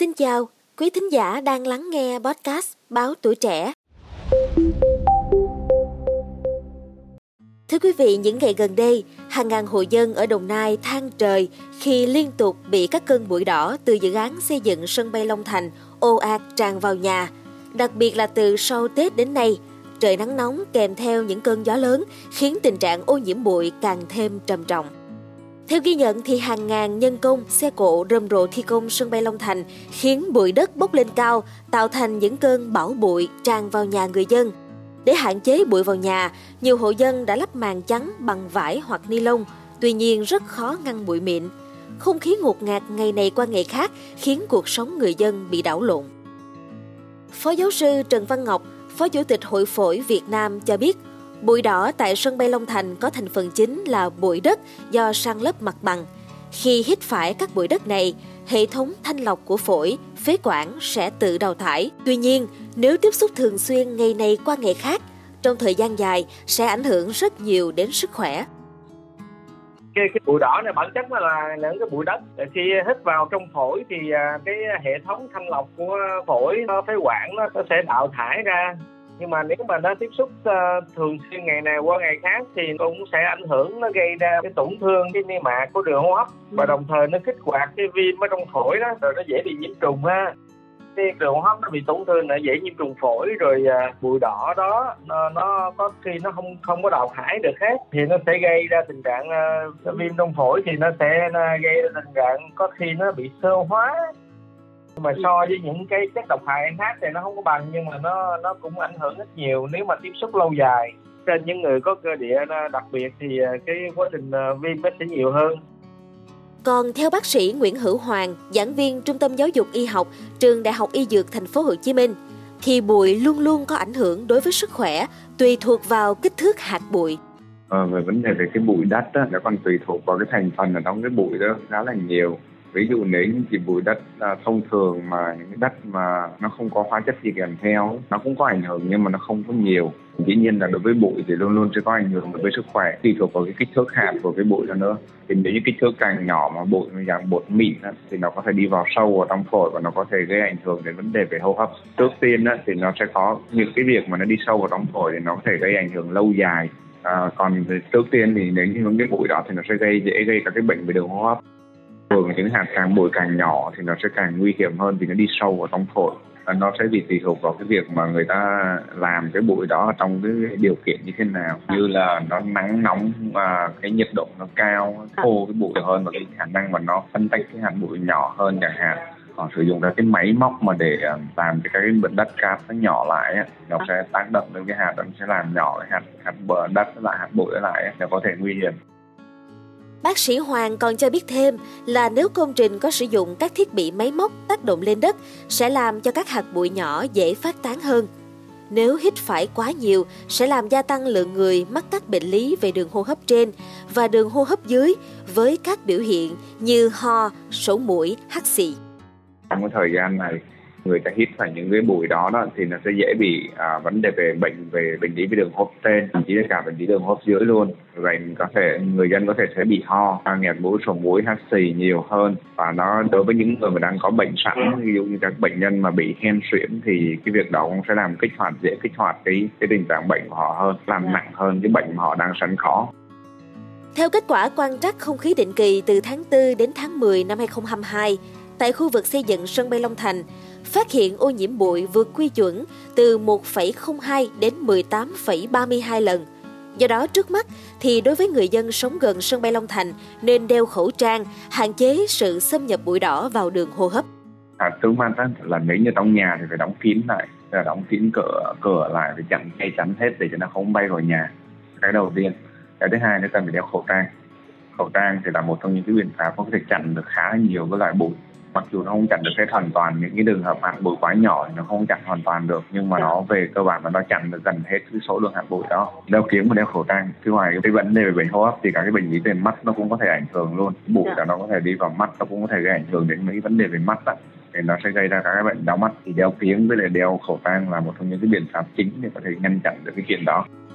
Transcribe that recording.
Xin chào, quý thính giả đang lắng nghe podcast Báo Tuổi Trẻ. Thưa quý vị, những ngày gần đây, hàng ngàn hộ dân ở Đồng Nai than trời khi liên tục bị các cơn bụi đỏ từ dự án xây dựng sân bay Long Thành ồ ạt tràn vào nhà. Đặc biệt là từ sau Tết đến nay, trời nắng nóng kèm theo những cơn gió lớn khiến tình trạng ô nhiễm bụi càng thêm trầm trọng. Theo ghi nhận thì hàng ngàn nhân công, xe cộ rầm rộ thi công sân bay Long Thành khiến bụi đất bốc lên cao, tạo thành những cơn bão bụi tràn vào nhà người dân. Để hạn chế bụi vào nhà, nhiều hộ dân đã lắp màn chắn bằng vải hoặc ni lông, tuy nhiên rất khó ngăn bụi mịn. Không khí ngột ngạt ngày này qua ngày khác khiến cuộc sống người dân bị đảo lộn. Phó giáo sư Trần Văn Ngọc, Phó Chủ tịch Hội phổi Việt Nam cho biết, bụi đỏ tại sân bay Long Thành có thành phần chính là bụi đất do san lấp mặt bằng. Khi hít phải các bụi đất này, hệ thống thanh lọc của phổi, phế quản sẽ tự đào thải. Tuy nhiên, nếu tiếp xúc thường xuyên ngày này qua ngày khác, trong thời gian dài sẽ ảnh hưởng rất nhiều đến sức khỏe cái cái bụi đỏ này bản chất nó là những cái bụi đất khi hít vào trong phổi thì à, cái hệ thống thanh lọc của phổi phế quản nó sẽ đào thải ra nhưng mà nếu mà nó tiếp xúc uh, thường xuyên ngày này qua ngày khác thì cũng sẽ ảnh hưởng nó gây ra cái tổn thương cái niêm mạc của đường hô hấp. Và đồng thời nó kích hoạt cái viêm ở trong phổi đó rồi nó dễ bị nhiễm trùng ha. Cái đường hô hấp nó bị tổn thương nó dễ nhiễm trùng phổi rồi à, bụi đỏ đó nó, nó có khi nó không không có đào thải được hết thì nó sẽ gây ra tình trạng uh, viêm trong phổi thì nó sẽ uh, gây ra tình trạng có khi nó bị sơ hóa mà so với những cái chất độc hại khác thì nó không có bằng nhưng mà nó nó cũng ảnh hưởng rất nhiều nếu mà tiếp xúc lâu dài. Trên những người có cơ địa đặc biệt thì cái quá trình viêm nó sẽ nhiều hơn. Còn theo bác sĩ Nguyễn Hữu Hoàng, giảng viên Trung tâm Giáo dục Y học, Trường Đại học Y Dược Thành phố Hồ Chí Minh, thì bụi luôn luôn có ảnh hưởng đối với sức khỏe, tùy thuộc vào kích thước hạt bụi. Ờ, về vấn đề về cái bụi đất đó, nó còn tùy thuộc vào cái thành phần ở trong cái bụi đó khá là nhiều ví dụ nếu như chỉ bụi đất à, thông thường mà những đất mà nó không có hóa chất gì kèm theo nó cũng có ảnh hưởng nhưng mà nó không có nhiều. Dĩ nhiên là đối với bụi thì luôn luôn sẽ có ảnh hưởng đối với sức khỏe tùy thuộc vào cái kích thước hạt của cái bụi đó nữa. Thì nếu như kích thước càng nhỏ mà bụi dạng bột mịn á, thì nó có thể đi vào sâu vào trong phổi và nó có thể gây ảnh hưởng đến vấn đề về hô hấp. Trước tiên á, thì nó sẽ có những cái việc mà nó đi sâu vào trong phổi thì nó có thể gây ảnh hưởng lâu dài. À, còn trước tiên thì nếu như những cái bụi đó thì nó sẽ gây dễ gây các cái bệnh về đường hô hấp thường những hạt càng bụi càng nhỏ thì nó sẽ càng nguy hiểm hơn vì nó đi sâu vào trong phổi. Nó sẽ bị tùy thuộc vào cái việc mà người ta làm cái bụi đó trong cái điều kiện như thế nào. Như là nó nắng nóng và cái nhiệt độ nó cao, khô cái bụi hơn và cái khả năng mà nó phân tách cái hạt bụi nhỏ hơn chẳng hạn. Họ sử dụng ra cái máy móc mà để ờ, làm cho cái bụi đất cát nó nhỏ lại nó sẽ tác động lên cái hạt, nó sẽ làm nhỏ cái hạt hạt bờ đất lại hạt bụi lại nó có thể nguy hiểm. Bác sĩ Hoàng còn cho biết thêm là nếu công trình có sử dụng các thiết bị máy móc tác động lên đất sẽ làm cho các hạt bụi nhỏ dễ phát tán hơn. Nếu hít phải quá nhiều sẽ làm gia tăng lượng người mắc các bệnh lý về đường hô hấp trên và đường hô hấp dưới với các biểu hiện như ho, sổ mũi, hắt xì. Trong cái thời gian này người ta hít phải những cái bụi đó đó thì nó sẽ dễ bị à, vấn đề về bệnh về bệnh lý về đường hô hấp trên thậm chí là cả bệnh lý đường hô hấp dưới luôn. Vậy có thể người dân có thể sẽ bị ho nghẹt mũi sổ mũi hắt xì nhiều hơn. Và nó đối với những người mà đang có bệnh sẵn ví dụ như các bệnh nhân mà bị hen suyễn thì cái việc đó cũng sẽ làm kích hoạt dễ kích hoạt cái cái tình trạng bệnh của họ hơn làm nặng hơn cái bệnh mà họ đang sẵn có. Theo kết quả quan trắc không khí định kỳ từ tháng 4 đến tháng 10 năm 2022 tại khu vực xây dựng sân bay Long Thành, phát hiện ô nhiễm bụi vượt quy chuẩn từ 1,02 đến 18,32 lần. Do đó trước mắt thì đối với người dân sống gần sân bay Long Thành nên đeo khẩu trang, hạn chế sự xâm nhập bụi đỏ vào đường hô hấp. À, trước mắt là nếu như trong nhà thì phải đóng kín lại, là đóng kín cửa cửa lại phải chặn ngay chắn hết để cho nó không bay vào nhà. Cái đầu tiên. Cái thứ hai nữa cần phải đeo khẩu trang. Khẩu trang thì là một trong những cái biện pháp có thể chặn được khá nhiều cái loại bụi mặc dù nó không chặn được hết hoàn toàn những cái đường hợp hạt bụi quá nhỏ thì nó không chặn hoàn toàn được nhưng mà nó về cơ bản là nó chặn được gần hết cái số lượng hạt bụi đó. Đeo kiếm và đeo khẩu trang. Thứ ngoài cái vấn đề về bệnh hô hấp thì cả cái bệnh lý về mắt nó cũng có thể ảnh hưởng luôn. Bụi là nó có thể đi vào mắt nó cũng có thể gây ảnh hưởng đến mấy vấn đề về mắt đó thì nó sẽ gây ra các cái bệnh đau mắt. Thì đeo kiếng với lại đeo khẩu trang là một trong những cái biện pháp chính để có thể ngăn chặn được cái chuyện đó